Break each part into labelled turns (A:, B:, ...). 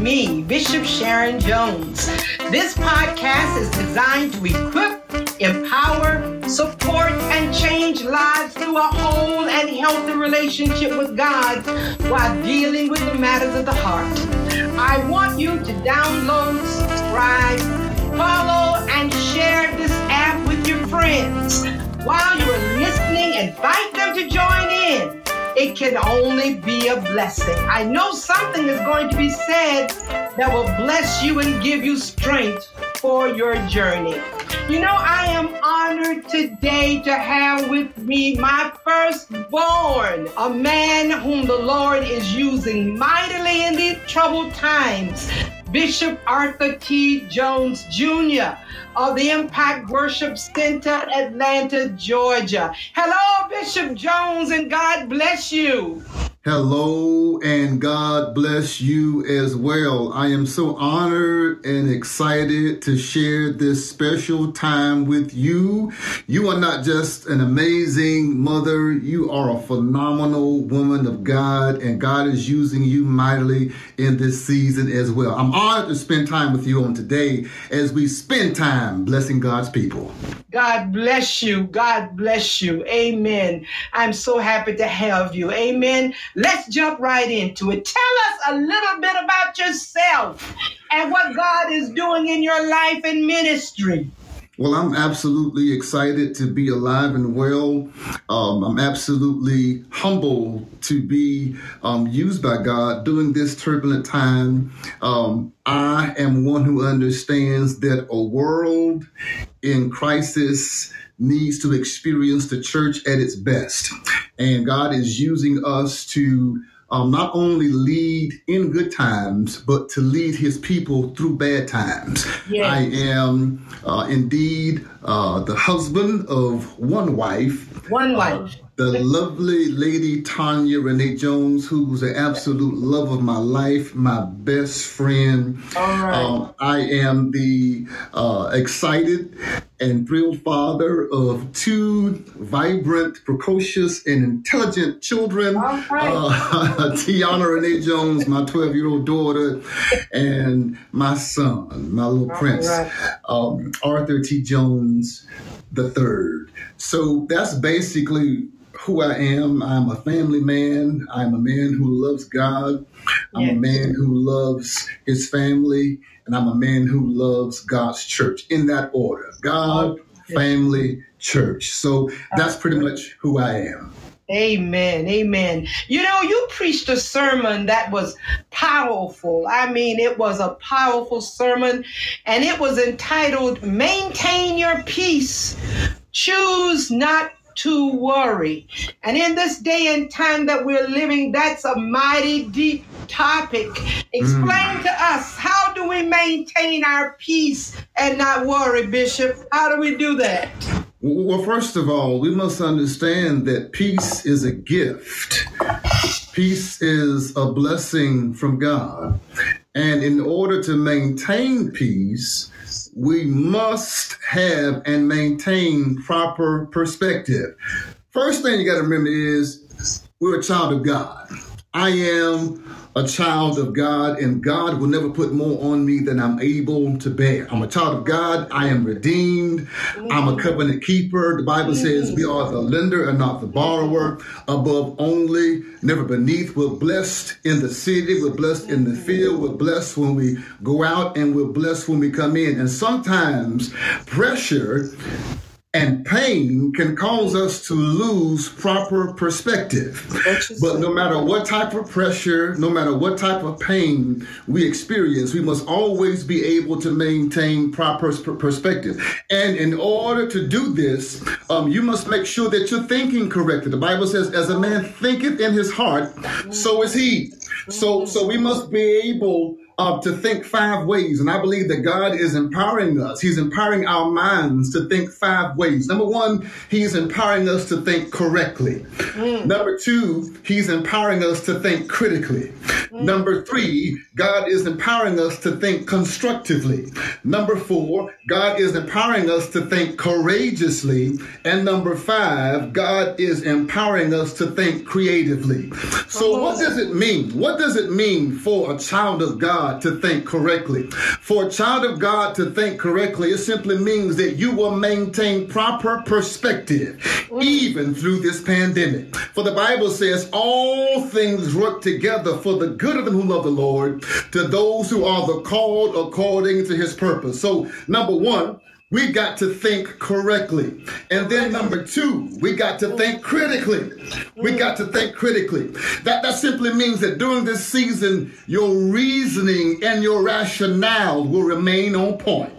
A: me, Bishop Sharon Jones. This podcast is designed to equip, empower, support, and change lives through a whole and healthy relationship with God while dealing with the matters of the heart. I want you to download, subscribe, follow, and share this app with your friends. While you're listening, invite it can only be a blessing. I know something is going to be said that will bless you and give you strength for your journey. You know, I am honored today to have with me my firstborn, a man whom the Lord is using mightily in these troubled times. Bishop Arthur T. Jones Jr. of the Impact Worship Center, Atlanta, Georgia. Hello, Bishop Jones, and God bless you.
B: Hello and God bless you as well. I am so honored and excited to share this special time with you. You are not just an amazing mother, you are a phenomenal woman of God, and God is using you mightily in this season as well. I'm honored to spend time with you on today as we spend time blessing God's people.
A: God bless you. God bless you. Amen. I'm so happy to have you. Amen. Let's jump right into it. Tell us a little bit about yourself and what God is doing in your life and ministry.
B: Well, I'm absolutely excited to be alive and well. Um, I'm absolutely humble to be um, used by God during this turbulent time. Um, I am one who understands that a world in crisis needs to experience the church at its best. And God is using us to um, not only lead in good times, but to lead his people through bad times. Yes. I am uh, indeed uh, the husband of one wife.
A: One wife. Uh,
B: the lovely lady Tanya Renee Jones, who's an absolute love of my life, my best friend.
A: All right. Um,
B: I am the uh, excited and thrilled father of two vibrant, precocious, and intelligent children.
A: Right.
B: Uh, Tiana Renee Jones, my 12 year old daughter, and my son, my little All prince, right. um, Arthur T. Jones the third. So that's basically who I am. I'm a family man. I'm a man who loves God. I'm yes. a man who loves his family. And I'm a man who loves God's church in that order God, family, church. So that's pretty much who I am.
A: Amen. Amen. You know, you preached a sermon that was powerful. I mean, it was a powerful sermon, and it was entitled Maintain Your Peace. Choose not to worry. And in this day and time that we're living, that's a mighty deep topic. Explain mm. to us how do we maintain our peace and not worry, Bishop? How do we do that?
B: Well, first of all, we must understand that peace is a gift. Peace is a blessing from God. And in order to maintain peace, we must have and maintain proper perspective. First thing you got to remember is we're a child of God. I am a child of God, and God will never put more on me than I'm able to bear. I'm a child of God. I am redeemed. I'm a covenant keeper. The Bible says we are the lender and not the borrower, above only, never beneath. We're blessed in the city. We're blessed in the field. We're blessed when we go out, and we're blessed when we come in. And sometimes pressure and pain can cause us to lose proper perspective. But no matter what type of pressure, no matter what type of pain we experience, we must always be able to maintain proper perspective. And in order to do this, um, you must make sure that you're thinking correctly. The Bible says, as a man thinketh in his heart, so is he. So, so we must be able uh, to think five ways. And I believe that God is empowering us. He's empowering our minds to think five ways. Number one, He's empowering us to think correctly. Mm. Number two, He's empowering us to think critically. Mm. Number three, God is empowering us to think constructively. Number four, God is empowering us to think courageously. And number five, God is empowering us to think creatively. So, what does it mean? What does it mean for a child of God to think correctly? For a child of God to think correctly, it simply means that you will maintain proper perspective mm. even through this pandemic. For the Bible says, all things work together for the good of them who love the Lord, to those who are the called according to his purpose. So, number one, we got to think correctly. And then number two, we got to think critically. We got to think critically. That, that simply means that during this season, your reasoning and your rationale will remain on point.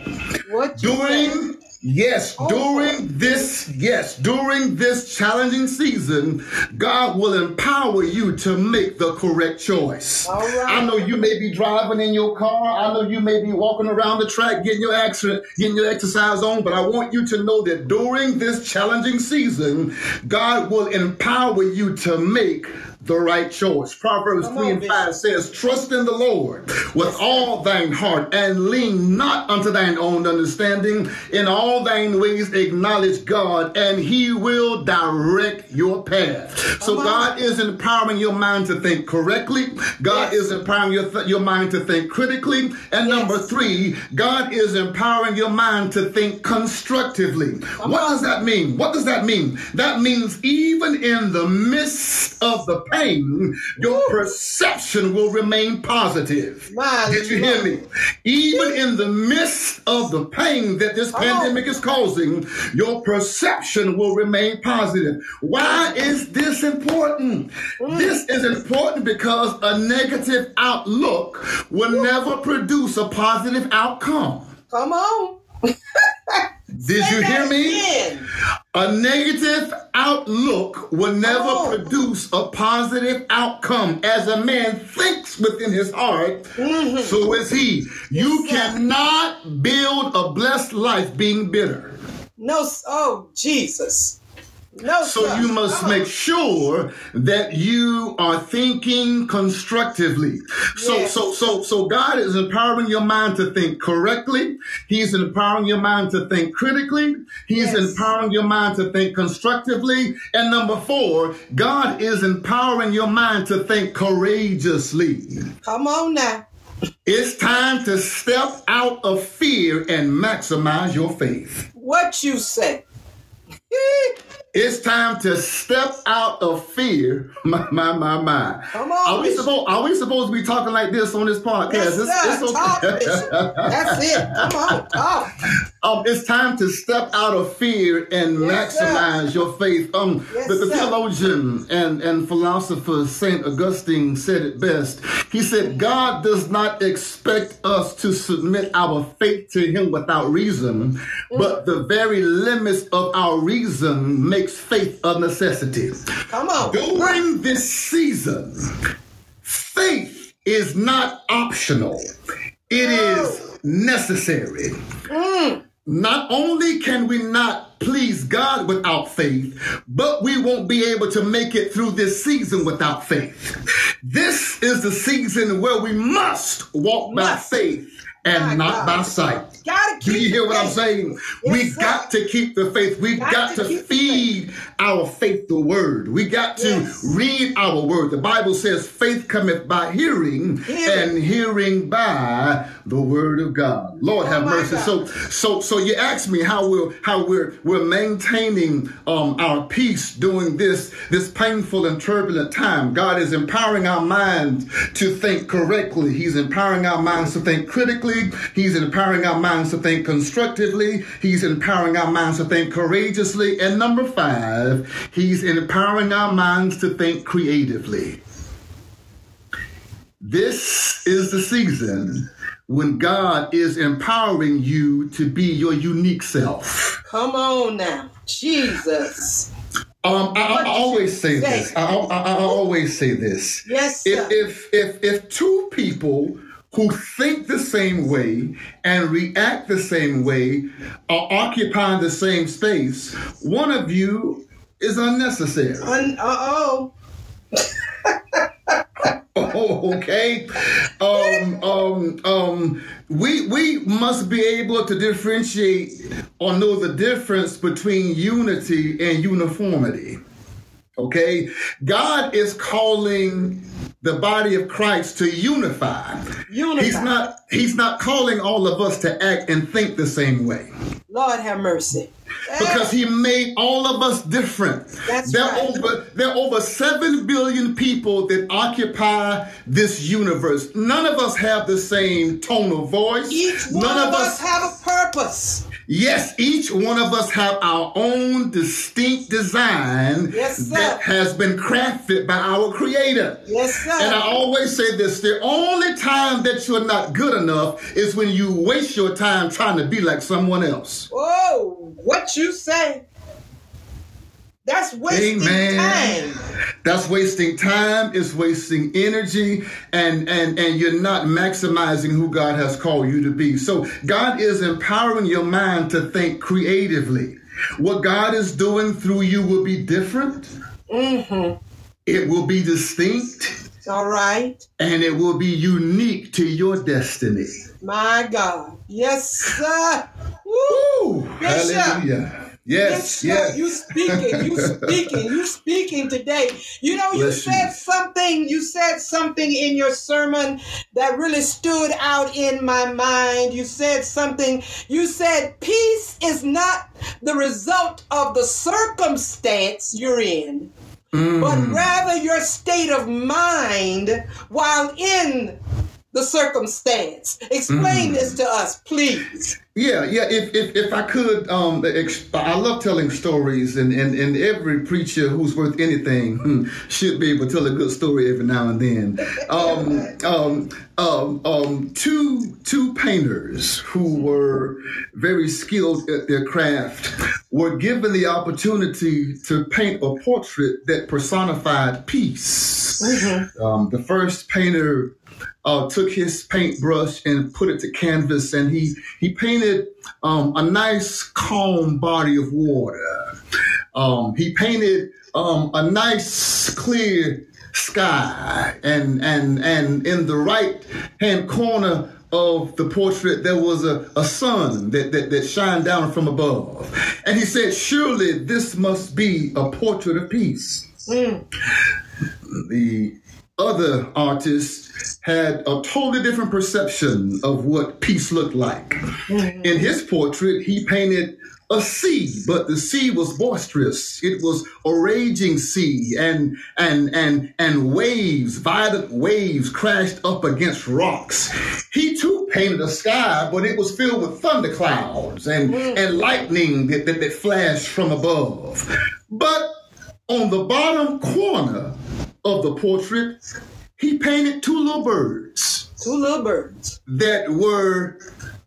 A: What
B: During Yes,
A: Oh.
B: during this, yes, during this challenging season, God will empower you to make the correct choice.
A: Right.
B: I know you may be driving in your car. I know you may be walking around the track getting your accident, getting your exercise on, but I want you to know that during this challenging season, God will empower you to make the right choice. Proverbs
A: Come
B: 3
A: on,
B: and
A: Bishop.
B: 5 says, Trust in the Lord with all thine heart and lean not unto thine own understanding. In all thine ways acknowledge God and he will direct your path. So
A: on.
B: God is empowering your mind to think correctly. God
A: Yes.
B: is empowering your, th- your mind to think critically. And number three, God is empowering your mind to think constructively. what does that mean? What does that mean? That means even in the midst of the pain, your
A: Woo.
B: perception will remain positive.
A: My
B: Did you hear me? Even in the midst of the pain that this pandemic is causing, your perception will remain positive. Why is this important?
A: Mm.
B: This is important because a negative outlook will never produce a positive outcome.
A: Come on.
B: Did
A: Say
B: you hear me?
A: again.
B: A negative outlook will never
A: Oh.
B: produce a positive outcome. As a man thinks within his heart, so is he. You
A: Mm-hmm. Yes,
B: cannot build a blessed life being bitter.
A: No, oh Jesus. No,
B: So
A: sir.
B: you must
A: Come
B: make sure that you are thinking constructively. So so so so God is empowering your mind to think correctly. He's empowering your mind to think critically. He's
A: Yes.
B: empowering your mind to think constructively. And number 4, God is empowering your mind to think courageously.
A: Come on now.
B: It's time to step out of fear and maximize your faith.
A: What you say?
B: It's time to step out of fear. My, my, my, my.
A: Come on,
B: Are we, supposed, are we supposed to be talking like this on this podcast?
A: Yes,
B: It's- it's okay.
A: That's it. Come on, talk.
B: um, it's time to step out of fear and
A: Yes,
B: maximize your faith. Um,
A: Yes,
B: the, the theologian and, and philosopher Saint Augustine said it best. He said, God does not expect us to submit our faith to Him without reason,
A: Mm.
B: but the very limits of our reason makes faith a necessity.
A: Come on.
B: During this season, faith is not optional, it is necessary. Mm. Not only can we not please God without faith, but we won't be able to make it through this season without faith. This is the season where we must walk by faith and
A: My
B: not
A: God.
B: by sight.
A: Gotta
B: Do you hear what I'm saying?
A: Yes,
B: we
A: sir.
B: got to keep the faith. We got,
A: Got
B: to,
A: to keep
B: feed our faith the word. We got to
A: Yes.
B: read our word. The Bible says faith cometh by hearing,
A: Hearing.
B: and hearing by the word of God. Lord have
A: Oh,
B: mercy.
A: God.
B: So so so you ask me how we're how we're we're maintaining um, our peace during this this painful and turbulent time. God is empowering our minds to think correctly. He's empowering our minds to think critically. He's empowering our minds to think constructively. He's empowering our minds to think courageously. And number five, he's empowering our minds to think creatively. This is the season when God is empowering you to be your unique self.
A: Come on now. Jesus.
B: Um, I, I always say
A: say?
B: this. I, I, I always say this.
A: Yes, sir.
B: If, if if if two people who think the same way and react the same way are occupying the same space, one of you is unnecessary.
A: Un- uh-oh.
B: okay. Um, um, um, we we must be able to differentiate or know the difference between unity and uniformity. Okay, God is calling the body of Christ to unify.
A: Unify.
B: He's not he's not calling all of us to act and think the same way.
A: Lord have mercy.
B: Because he made all of us different.
A: That's
B: there
A: right.
B: Are over, there are over 7 billion people that occupy this universe. None of us have the same tone of voice.
A: Each one
B: None
A: of us have a purpose.
B: Yes, each one of us have our own distinct design
A: Yes,
B: that has been crafted by our creator.
A: Yes, sir.
B: And I always say this the only time that you're not good enough is when you waste your time trying to be like someone else.
A: Oh, what you say? That's wasting
B: Amen.
A: time.
B: That's wasting time, it's wasting energy, and, and, and you're not maximizing who God has called you to be. So God is empowering your mind to think creatively. What God is doing through you will be different.
A: Mm-hmm.
B: It will be distinct
A: All right.
B: and it will be unique to your destiny.
A: My God. Yes, sir. Woo.
B: Hallelujah.
A: Sir.
B: Yes.
A: You speaking, you speaking, you speaking today. You know, you
B: Bless you.
A: said something, you said something in your sermon that really stood out in my mind. You said something, you said peace is not the result of the circumstance you're in, but
B: Mm.
A: rather your state of mind while in the circumstance. Explain
B: Mm.
A: this to us, please.
B: Yeah, yeah. If if, if I could, um, I love telling stories, and, and, and every preacher who's worth anything hmm, should be able to tell a good story every now and then. Um, um, um, um, two two painters who were very skilled at their craft were given the opportunity to paint a portrait that personified peace. Um, the first painter uh, took his paintbrush and put it to canvas, and he he painted um, a nice, calm body of water. Um, he painted um, a nice, clear sky, and and and in the right hand corner of the portrait there was a, a sun that, that that shined down from above, and he said, "Surely this must be a portrait of peace." the other artist had a totally different perception of what peace looked like. Mm-hmm. In his portrait, he painted a sea, but the sea was boisterous. It was a raging sea, and and and and waves, violent waves, crashed up against rocks. He too painted a sky, but it was filled with thunderclouds and mm. and lightning that, that, that flashed from above. But on the bottom corner of the portrait, he painted two little birds
A: Two little birds.
B: that were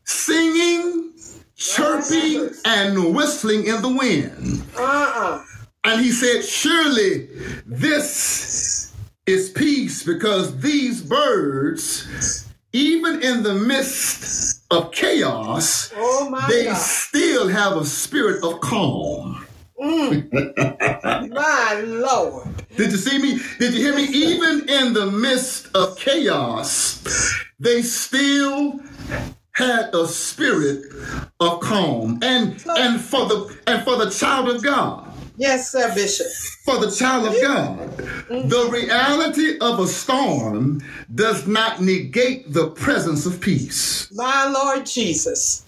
B: singing, chirping, and whistling in the wind.
A: Uh-uh.
B: And he said, Surely this is peace because these birds, even in the midst of chaos,
A: Oh
B: they
A: God.
B: still have a spirit of calm. Mm.
A: My Lord.
B: Did you see me? Did you hear me? Even in the midst of chaos, they still had a spirit of calm. And and for the and for the child of God,
A: Yes, sir, Bishop.
B: for the child of God, mm. the reality of a storm does not negate the presence of peace.
A: My Lord Jesus.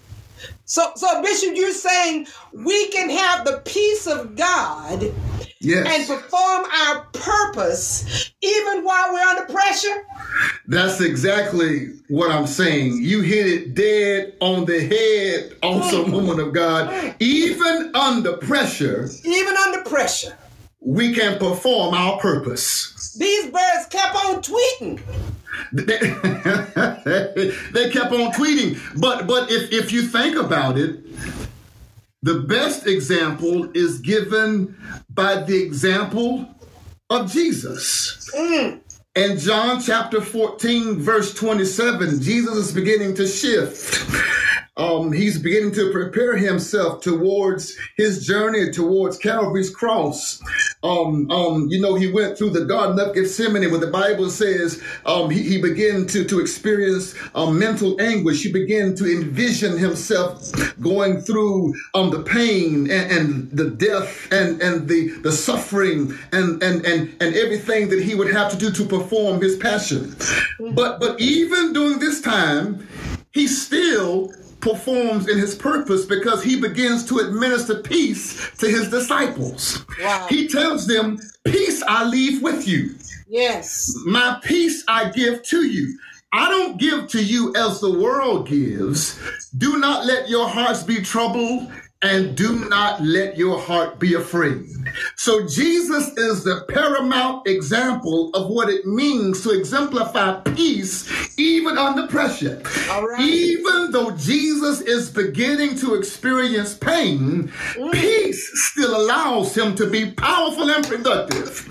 A: So, so Bishop, you're saying we can have the peace of God
B: yes.
A: and perform our purpose even while we're under pressure?
B: that's exactly what I'm saying. You hit it dead on the head, awesome mm. woman of God. Mm. Even under pressure,
A: Even under pressure.
B: we can perform our purpose.
A: These birds kept on tweeting.
B: They, kept on tweeting. But but if, if you think about it, the best example is given by the example of Jesus. Mm. In John chapter 14, verse 27, Jesus is beginning to shift. Um, he's beginning to prepare himself towards his journey towards Calvary's cross. Um, um, you know, he went through the Garden of Gethsemane where the Bible says um, he, he began to, to experience um, mental anguish. He began to envision himself going through um, the pain and, and the death and, and the, the suffering and, and, and, and everything that he would have to do to perform his passion. But, but even during this time, he still performs in his purpose because he begins to administer peace to his disciples.
A: Wow.
B: He tells them, Peace I leave with you,
A: Yes.
B: my peace I give to you. I don't give to you as the world gives. Do not let your hearts be troubled and do not let your heart be afraid. So Jesus is the paramount example of what it means to exemplify peace even under pressure.
A: Right.
B: Even though Jesus is beginning to experience pain, mm. peace still allows him to be powerful and productive.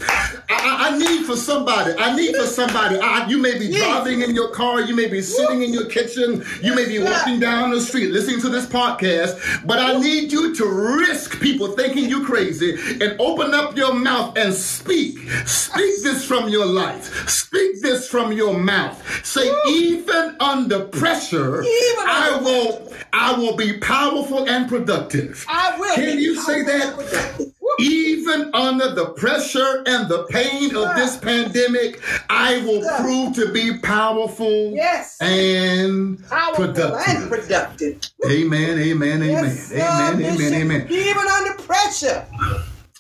B: I, I- I need for somebody, I need for somebody, I, you may be driving in your car, you may be sitting in your kitchen, you may be walking down the street listening to this podcast, but I need you to risk people thinking you crazy and open up your mouth and speak. Speak this from your life. Speak this from your mouth. Say, even under pressure,
A: Even
B: I
A: under
B: will I will be powerful and productive.
A: I will.
B: Can you say that?
A: productive.
B: Even under the pressure and the pain of this pandemic, I will prove to be powerful
A: Yes.
B: and
A: Powerful and
B: productive.
A: productive.
B: Amen, amen, amen,
A: Yes,
B: amen, amen, amen.
A: Even under pressure.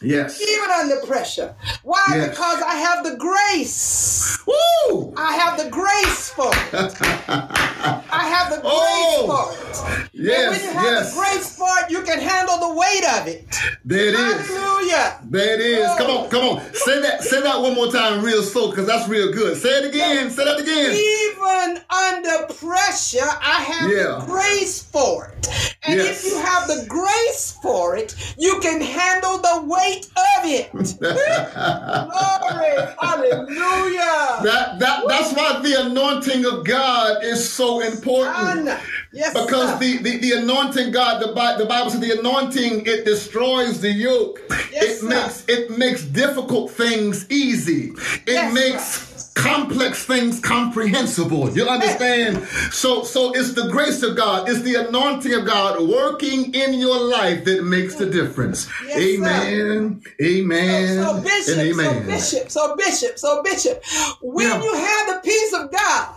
B: Yes.
A: Even under pressure. Why?
B: Yes.
A: Because I have the grace.
B: Woo!
A: I have the grace for it. I have the oh! grace
B: Oh,
A: for it. and when
B: Yes,
A: you have
B: yes.
A: the grace for it, you can handle the weight of it.
B: There it is.
A: Hallelujah.
B: There it is. Come on, come on. Say that. Say that one more time, real slow, because that's real good. Say it again. Say that again.
A: Even under pressure, I have
B: Yeah.
A: the grace for it. And
B: Yes.
A: if you have the grace for it, you can handle the weight of it. Glory. Hallelujah.
B: That that that's why the anointing of God is so important.
A: Yes,
B: Because the, the, the anointing God, the, Bi- the Bible says the anointing it destroys the yoke.
A: Yes,
B: it
A: sir.
B: makes it makes difficult things easy. It
A: Yes,
B: makes complex things comprehensible. You understand? So so it's the grace of God, it's the anointing of God working in your life that makes the difference.
A: Yes,
B: amen. Amen.
A: So, so bishop,
B: amen.
A: so bishop, so bishop, so bishop. When
B: Yeah.
A: you have the peace of God,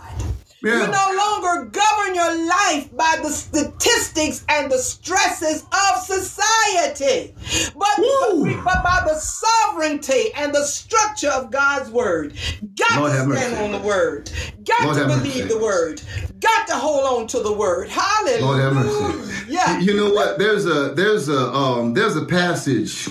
B: Yeah.
A: you no longer govern your life by the statistics and the stresses of society, but,
B: Woo.
A: but by the sovereignty and the structure of God's word. Got
B: Lord
A: to stand on the word. Got
B: Lord
A: to believe the word. Got to hold on to the word. Hallelujah.
B: Lord have mercy.
A: Yeah.
B: You know what? There's a there's a um there's a passage,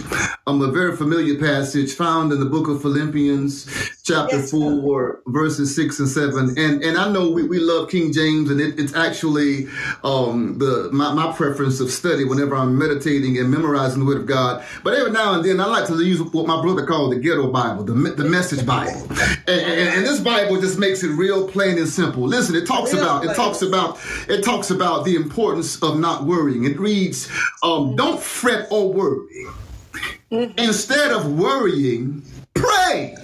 B: um a very familiar passage found in the book of Philippians, chapter
A: Yes,
B: four, verses six and seven. And and I know we, we love King James, and it, it's actually um the my, my preference of study whenever I'm meditating and memorizing the Word of God. But every now and then I like to use what my brother called the ghetto Bible, the the Message Bible, and, and, and this Bible just makes it real plain and simple. Listen, it talks
A: Real
B: about it talks about it talks about the importance of not worrying. It reads, um, "Don't fret or worry. Instead of worrying, pray."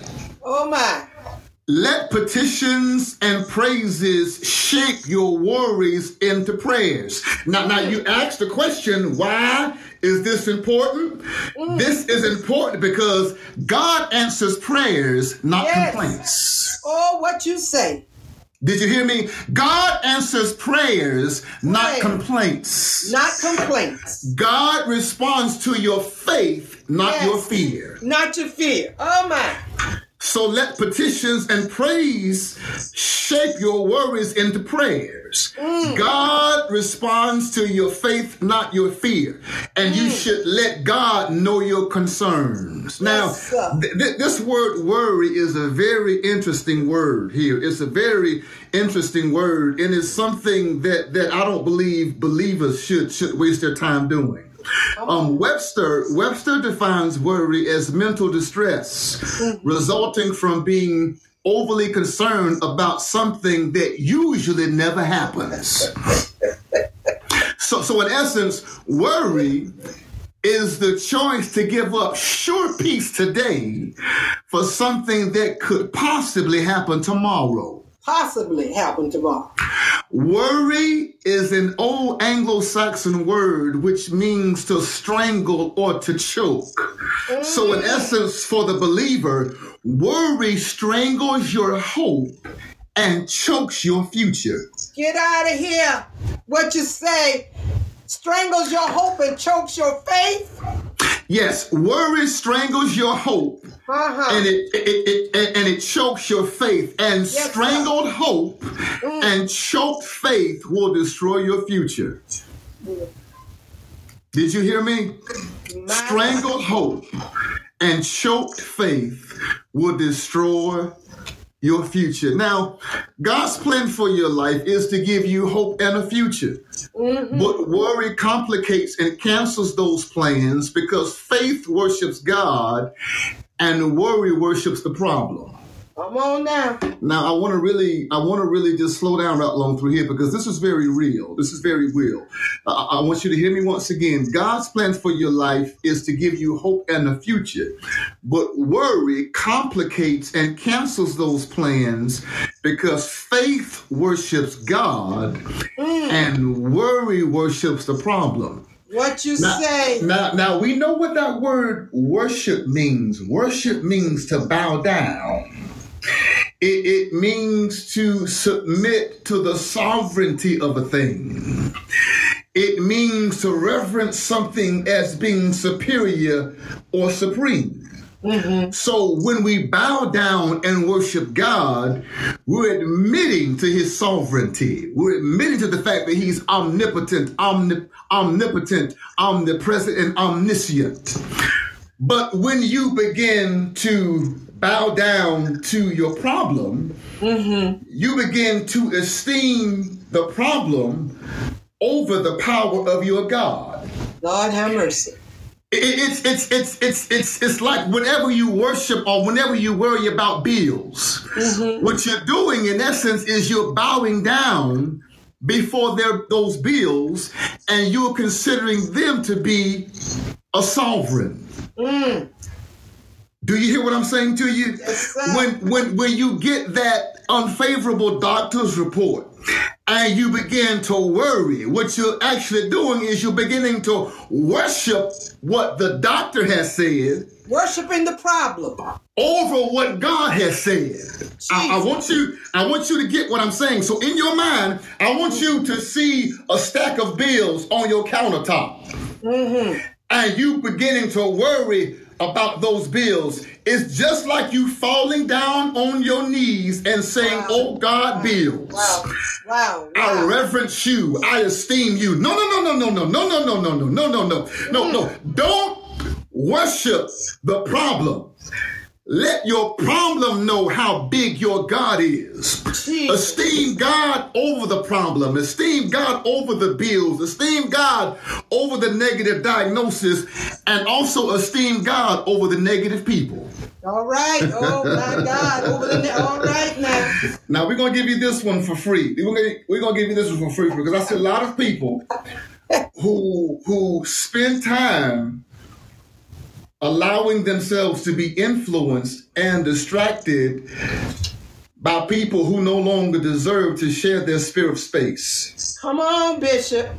A: Oh my.
B: Let petitions and praises shape your worries into prayers. Now, now you ask the question, why is this important? This is important because God answers prayers, not
A: Yes.
B: complaints.
A: Oh, what you say.
B: Did you hear me? God answers prayers, not complaints.
A: Not complaints.
B: God responds to your faith, not
A: Yes.
B: your fear.
A: Not your fear. Oh my.
B: So let petitions and praise shape your worries into prayers.
A: Mm.
B: God responds to your faith, not your fear. And
A: Mm.
B: you should let God know your concerns. now,
A: sir.
B: th- th- this word worry is a very interesting word here. It's a very interesting word, and it's something that, that I don't believe believers should, should waste their time doing. Um, Webster Webster defines worry as mental distress resulting from being overly concerned about something that usually never happens. So, so in essence, worry is the choice to give up sure peace today for something that could possibly happen tomorrow.
A: Possibly happen tomorrow.
B: Worry is an old Anglo Saxon word which means to strangle or to choke. Mm. So, in essence, for the believer, worry strangles your hope and chokes your future.
A: Get out of here. What you say strangles your hope and chokes your faith?
B: Yes, worry strangles your hope. Uh-huh. And it, it, it, and it chokes your faith. And yes, strangled hope mm. and choked faith will destroy your future. Did you hear me? My strangled hope and choked faith will destroy your future. Now, God's plan for your life is to give you hope and a future. Mm-hmm. But worry complicates and cancels those plans because faith worships God and worry worships the problem.
A: Come on now.
B: Now I want to really, I want to really just slow down right along through here because this is very real. This is very real. I, I want you to hear me once again. God's plan for your life is to give you hope and a future, but worry complicates and cancels those plans because faith worships God mm. and worry worships the problem.
A: What you now, say?
B: Now, now we know what that word worship means. Worship means to bow down. It, it means to submit to the sovereignty of a thing. It means to reverence something as being superior or supreme. Mm-hmm. So when we bow down and worship God, we're admitting to his sovereignty. We're admitting to the fact that he's omnipotent, omnip- omnipotent, omnipresent, and omniscient. But when you begin to bow down to your problem, mm-hmm. you begin to esteem the problem over the power of your God.
A: God have mercy.
B: It's it's it's it's it's it's like whenever you worship or whenever you worry about bills, mm-hmm. what you're doing in essence is you're bowing down before their, those bills, and you're considering them to be a sovereign. Mm. Do you hear what I'm saying to you?
A: Yes,
B: when when when you get that unfavorable doctor's report and you begin to worry, what you're actually doing is you're beginning to worship what the doctor has said.
A: Worshiping the problem
B: over what God has said. I, I, want you, I want you to get what I'm saying. So in your mind, I want you to see a stack of bills on your countertop. Mm-hmm. And you beginning to worry about those bills. It's just like you falling down on your knees and saying, wow. Oh God,
A: wow.
B: bills.
A: Wow. wow.
B: I reverence you. I esteem you. No, no, no, no, no, no, no, no, no, no, no, no, no, no, no, no. Don't worship the problem. Let your problem know how big your God is. Esteem God over the problem. Esteem God over the bills. Esteem God over the negative diagnosis. And also esteem God over the negative people.
A: All right. Oh my God. Over the ne- all right now.
B: Now we're gonna give you this one for free. We're we're gonna give you this one for free because I see a lot of people who who spend time allowing themselves to be influenced and distracted by people who no longer deserve to share their spirit space.
A: Come on, Bishop.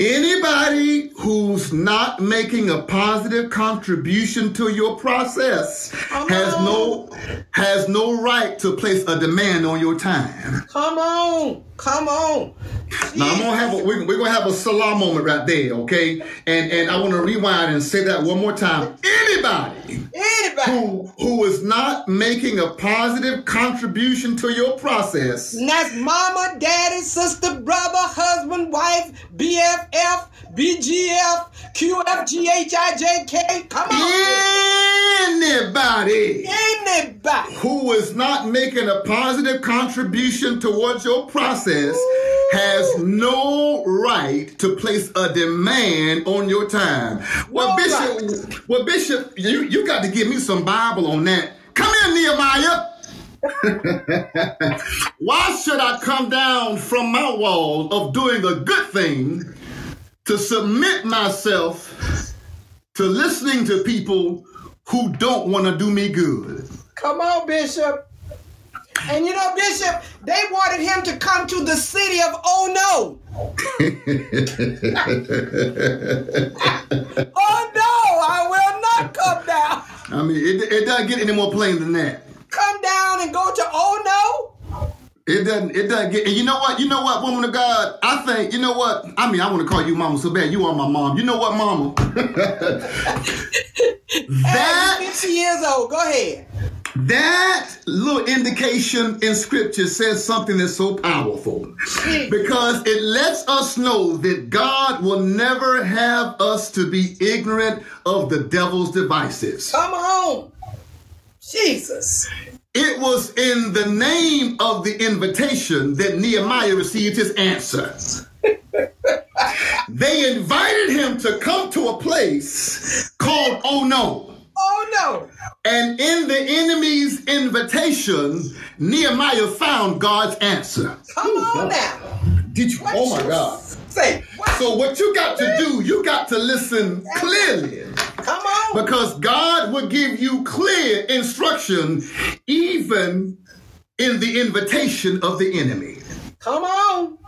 B: Anybody who's not making a positive contribution to your process Come has on. no has no right to place a demand on your time.
A: Come on. Come on.
B: Now I'm gonna have a, we're, we're, gonna have a selah moment right there, okay? And and I want to rewind and say that one more time. Anybody,
A: anybody
B: who who is not making a positive contribution to your process,
A: and that's mama, daddy, sister, brother, husband, wife, BFF, BGF, QFGHIJK. Come
B: on, anybody,
A: anybody
B: who is not making a positive contribution towards your process. Ooh has no right to place a demand on your time. Well, no Bishop, right. well, Bishop, you, you got to give me some Bible on that. Come in, Nehemiah. Why should I come down from my wall of doing a good thing to submit myself to listening to people who don't want to do me good.
A: Come on, Bishop. And you know, Bishop, they wanted him to come to the city of Oh no. oh no, I will not come down.
B: I mean, it, it doesn't get any more plain than that.
A: Come down and go to Oh no.
B: It doesn't. It doesn't get. And you know what? You know what, woman of God? I think. You know what? I mean, I want to call you mama so bad. You are my mom. You know what, mama?
A: that. 50 years old. Go ahead.
B: That little indication in scripture says something that's so powerful because it lets us know that God will never have us to be ignorant of the devil's devices.
A: Come on. Jesus.
B: It was in the name of the invitation that Nehemiah received his answer. they invited him to come to a place called Oh No.
A: No.
B: And in the enemy's invitation, Nehemiah found God's answer.
A: Come on now.
B: Did you? What oh my God.
A: Say.
B: What? So what you got to do, you got to listen clearly.
A: Come on.
B: Because God will give you clear instruction even in the invitation of the enemy.
A: Come on.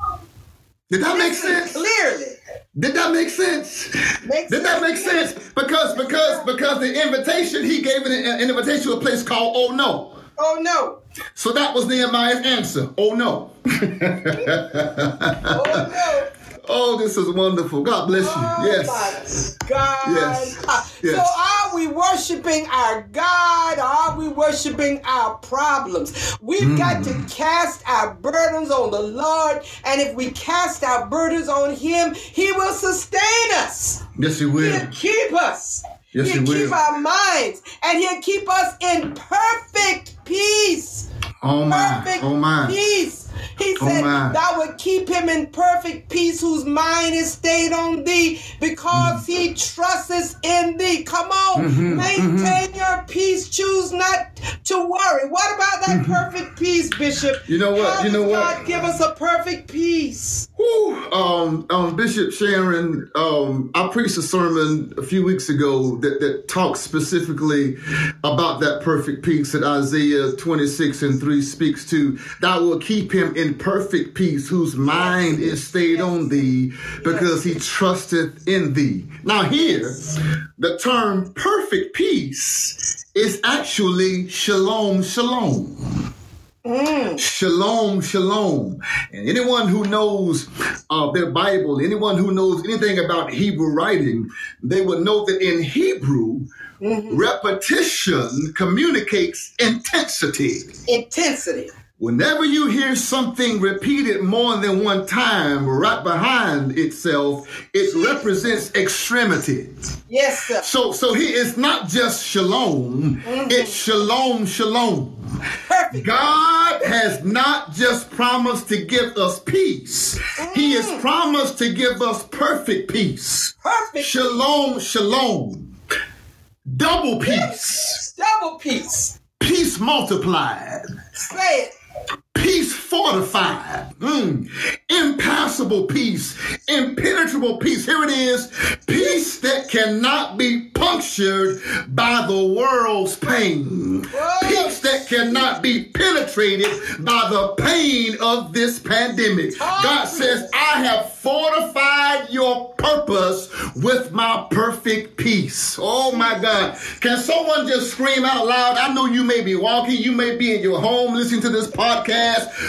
B: Did that make sense?
A: Clearly.
B: Did that make sense?
A: Makes
B: Did that make sense? Because because because the invitation he gave an, an invitation to a place called Oh No.
A: Oh no.
B: So that was Nehemiah's answer. Oh no.
A: oh no.
B: Oh, this is wonderful. God bless you.
A: Oh,
B: yes.
A: God.
B: Yes. yes.
A: So are we worshiping our God or are we worshiping our problems? We've mm. got to cast our burdens on the Lord. And if we cast our burdens on Him, He will sustain us.
B: Yes, He will.
A: He'll keep us.
B: Yes,
A: He'll
B: he will.
A: keep our minds. And He'll keep us in perfect peace.
B: Oh my.
A: Perfect
B: oh my.
A: peace. Said. Thou would keep him in perfect peace whose mind is stayed on thee because he trusts in thee. Come on,
B: Mhm,
A: maintain your peace. Choose not to worry. What about that perfect peace, Bishop?
B: Mm-hmm. You know what?
A: How
B: You know
A: does
B: what?
A: God give us a perfect peace.
B: Whew. Um, um, Bishop Sharon, um, I preached a sermon a few weeks ago that, that talks specifically about that perfect peace that Isaiah 26 and 3 speaks to. Thou will keep him in perfect peace whose mind is stayed on thee because he trusteth in thee. Now here, the term perfect peace is actually shalom, shalom. Mm. Shalom, shalom. And anyone who knows uh, their Bible, anyone who knows anything about Hebrew writing, they would know that in Hebrew, mm-hmm. repetition communicates intensity.
A: Intensity.
B: Whenever you hear something repeated more than one time right behind itself, it represents extremity.
A: Yes, sir.
B: So, so he is not just shalom; mm-hmm. it's shalom, shalom.
A: Perfect.
B: God has not just promised to give us peace; He has mm. promised to give us perfect peace.
A: Perfect.
B: Shalom, shalom. Double peace,
A: Double peace.
B: peace multiplied.
A: Say it.
B: Peace fortified, mm. impassable peace, impenetrable peace. Here it is peace that cannot be punctured by the world's pain, peace that cannot be penetrated by the pain of this pandemic. God says, I have fortified your purpose with my perfect peace. Oh my God. Can someone just scream out loud? I know you may be walking, you may be in your home listening to this podcast,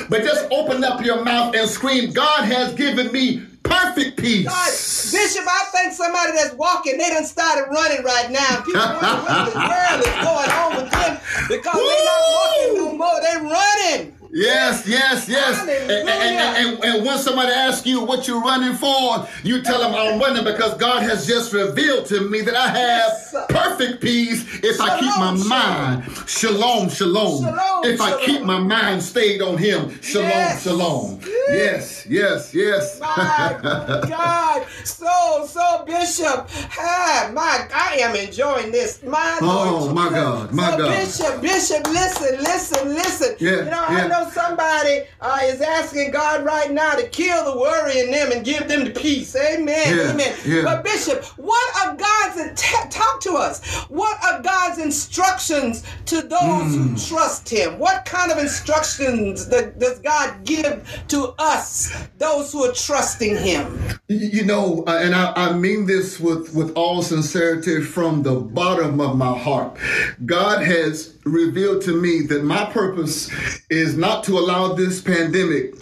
B: but just open up your mouth and scream, God has given me perfect peace.
A: God, Bishop, I think somebody that's walking, they done started running right now. People wonder what the world is going on with them because they're not walking no more. They're running.
B: Yes, yes, yes. And, and, and, and, when somebody asks you what you're running for, you tell them I'm running because God has just revealed to me that I have perfect peace if I keep my mind. Shalom, shalom.
A: Shalom,
B: If I keep my mind stayed on Him. Shalom,
A: Yes.
B: shalom. Yes, yes, yes.
A: My God. So, so, Bishop, ah, my, I am enjoying this. My
B: Oh, my God, my
A: so,
B: God.
A: Bishop, Bishop, listen, listen, listen.
B: Yeah,
A: you know, I
B: yeah.
A: know know somebody uh, is asking God right now to kill the worry in them and give them the peace. Amen.
B: Yeah,
A: Amen.
B: yeah.
A: But Bishop, what are God's t- talk to us? What are God's instructions to those
B: Hmm.
A: who trust Him? What kind of instructions that, does God give to us, those who are trusting Him?
B: You know, uh, and I, I mean this with, with all sincerity from the bottom of my heart. God has revealed to me that my purpose is not to allow this pandemic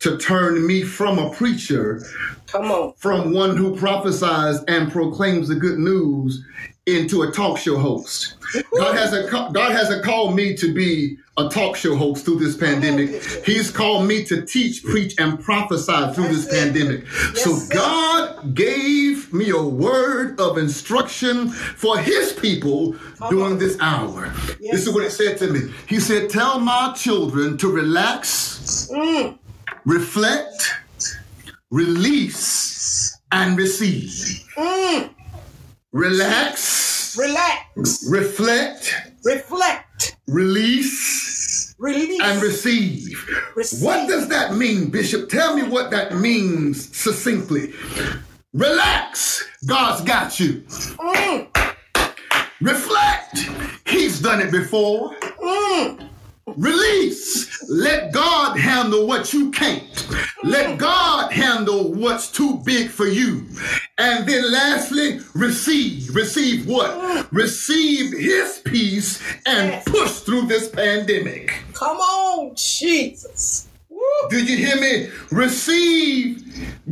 B: to turn me from a preacher, from one who prophesies and proclaims the good news, into a talk show host. God hasn't God hasn't called me to be a talk show host through this pandemic. He's called me to teach, preach, and prophesy through this pandemic.
A: Yes,
B: so. God gave me a word of instruction for his people during this hour.
A: Yes,
B: this is what it said to me. He said, Tell my children to relax,
A: Mm.
B: reflect, release, and receive.
A: Mm.
B: Relax,
A: Relax,
B: reflect,
A: reflect,
B: release,
A: release,
B: and receive.
A: Receive.
B: What does that mean, Bishop? Tell me what that means succinctly. Relax, God's got you.
A: Mm.
B: Reflect, He's done it before.
A: Mm.
B: Release, let God handle what you can't. Let God handle what's too big for you. And then lastly, receive. Receive what? Receive His peace and
A: Yes.
B: push through this pandemic.
A: Come on, Jesus. Woo.
B: Do you hear me? Receive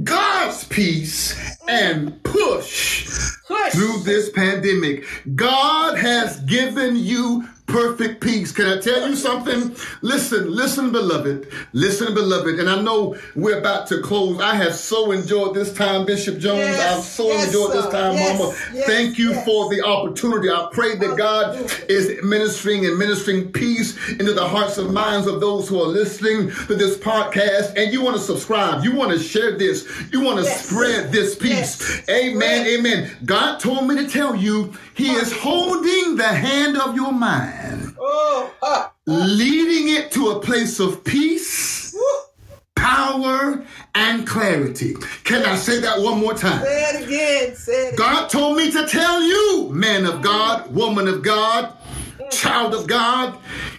B: God's peace and push
A: Push.
B: through this pandemic. God has given you perfect peace. Can I tell you something? Listen, listen, beloved. Listen, beloved. And I know we're about to close. I have so enjoyed this time, Bishop Jones.
A: Yes,
B: I've so
A: yes,
B: enjoyed this time,
A: Yes,
B: Mama. Thank you for the opportunity. I pray that God is ministering and ministering peace into the hearts and minds of those who are listening to this podcast. And you want to subscribe. You want to share this. You want to spread this peace. Amen. Amen. God told me to tell you, He is holding the hand of your mind,
A: Oh,
B: leading it to a place of peace,
A: woo.
B: power, and clarity. Can I say that one more time?
A: Say it again. Say it again.
B: God told me to tell you, man of God, woman of God, mm. child of God,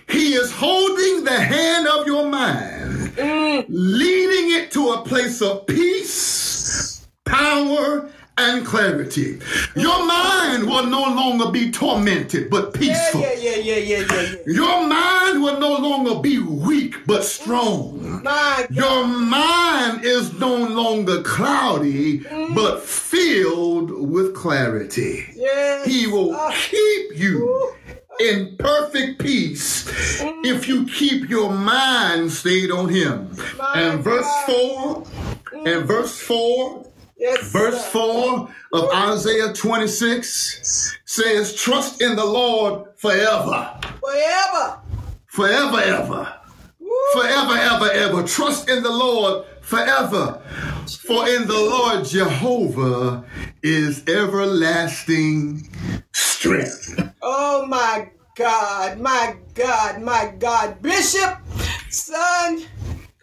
B: He is holding the hand of your mind, mm. leading it to a place of peace, power, and clarity. Your mind will no longer be tormented, but peaceful.
A: yeah, yeah, yeah, yeah, yeah, yeah.
B: Your mind will no longer be weak, but strong.
A: My God.
B: Your mind is no longer cloudy, mm. but filled with clarity.
A: Yes.
B: He will
A: Ah.
B: keep you in perfect peace mm. if you keep your mind stayed on Him.
A: My
B: And verse
A: God.
B: 4, and mm. verse 4,
A: Yes.
B: verse
A: sir.
B: 4 of Isaiah 26 says, Trust in the Lord forever,
A: Forever.
B: forever, ever.
A: Woo.
B: forever, ever, ever. Trust in the Lord forever. For in the Lord Jehovah is everlasting strength.
A: Oh my God, my God, my God. Bishop, son,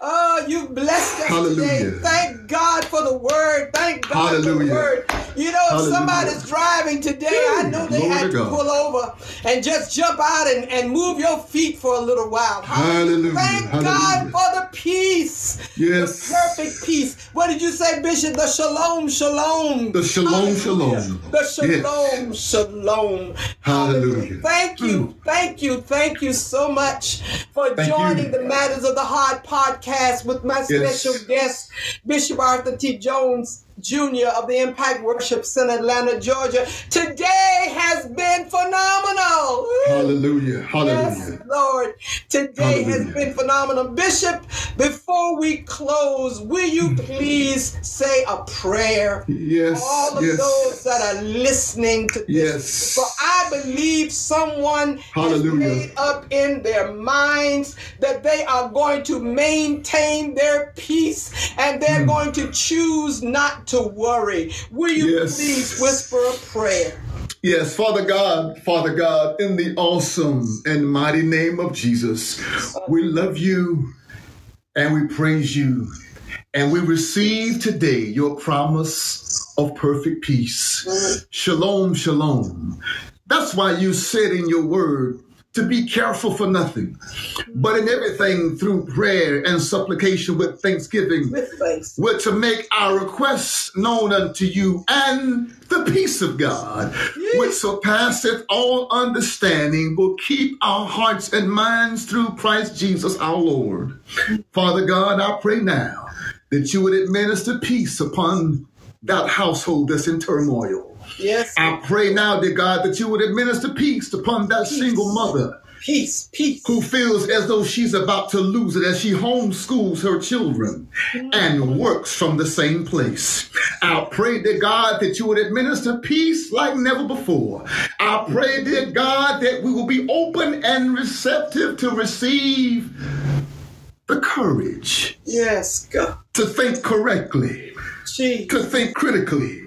A: oh, you blessed us
B: Hallelujah.
A: today. Thank God for the word. Thank God for the
B: Hallelujah.
A: word. You know, if
B: Hallelujah.
A: somebody's driving today, I know they
B: Glory
A: had
B: to God.
A: pull over and just jump out and, and move your feet for a little while.
B: Hallelujah.
A: Thank God for the peace.
B: Yes.
A: The perfect peace. What did you say, Bishop? The shalom, shalom.
B: The shalom,
A: Hallelujah.
B: shalom.
A: The shalom, shalom.
B: Hallelujah.
A: Thank you, mm. thank you, thank you so much for
B: Thank
A: joining
B: you.
A: the Matters of the Heart podcast with my
B: Yes.
A: special guest, Bishop Arthur T. Jones. Jr. of the Impact Worship Center, Atlanta, Georgia. Today has been phenomenal.
B: Hallelujah.
A: Yes,
B: Hallelujah.
A: Lord. Today has been phenomenal. Bishop, before we close, will you please say a prayer?
B: Yes.
A: All of
B: yes.
A: those that are listening to this.
B: Yes.
A: For I believe someone
B: Hallelujah.
A: has made up in their minds that they are going to maintain their peace and they're hmm. going to choose not to worry. Will you
B: Yes.
A: please whisper a prayer?
B: Yes, Father God, Father God, in the awesome and mighty name of Jesus, we love you and we praise you. And we receive today your promise of perfect peace. Mm-hmm. Shalom, shalom. That's why you said in your word to be careful for nothing, but in everything through prayer and supplication with thanksgiving,
A: With thanks.
B: we're to make our requests known unto you, and the peace of God, which surpasseth all understanding, will keep our hearts and minds through Christ Jesus our Lord. Father God, I pray now that you would administer peace upon that household that's in turmoil.
A: Yes.
B: I pray now, dear God, that you would administer peace upon that single mother
A: Peace. Peace.
B: who feels as though she's about to lose it as she homeschools her children mm. and works from the same place. I pray, dear God, that you would administer peace like never before. I pray, dear God, that we will be open and receptive to receive the courage
A: Yes, God.
B: to think correctly,
A: Jesus.
B: to think critically,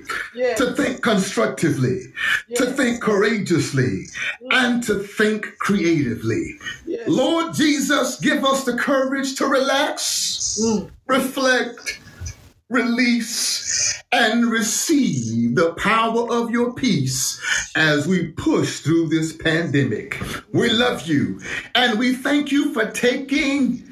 B: to think constructively, to think courageously, and to think creatively. Lord Jesus, give us the courage to relax,
A: Mm.
B: reflect, release, and receive the power of your peace as we push through this pandemic. We love you and we thank you for taking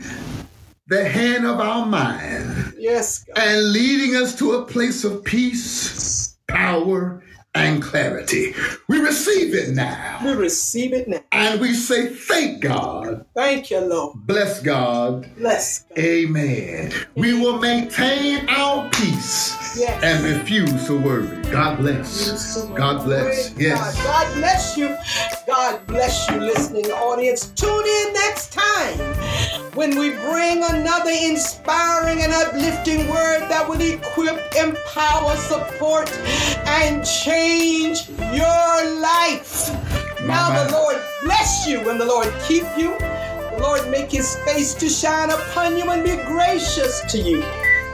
B: the hand of our mind
A: Yes, God.
B: and leading us to a place of peace, power, and clarity. We receive it now.
A: We receive it now.
B: And we say, Thank God.
A: Thank you, Lord.
B: Bless God.
A: Bless God.
B: Amen. We will maintain our peace
A: Yes.
B: and refuse to worry. God bless. God bless. Yes.
A: God. Bless you. God bless you, listening audience. Tune in next time when we bring another inspiring and uplifting word that will equip, empower, support, and change your life. Now
B: My,
A: the. Lord bless you and the Lord keep you. The Lord make his face to shine upon you and be gracious to you.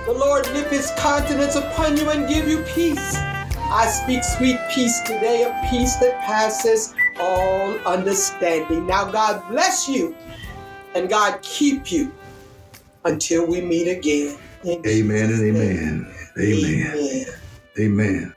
A: The Lord lift his countenance upon you and give you peace. I speak sweet peace today, a peace that passes all understanding. Now, God bless you and God keep you until we meet again.
B: Amen and amen. Amen.
A: Amen.
B: Amen.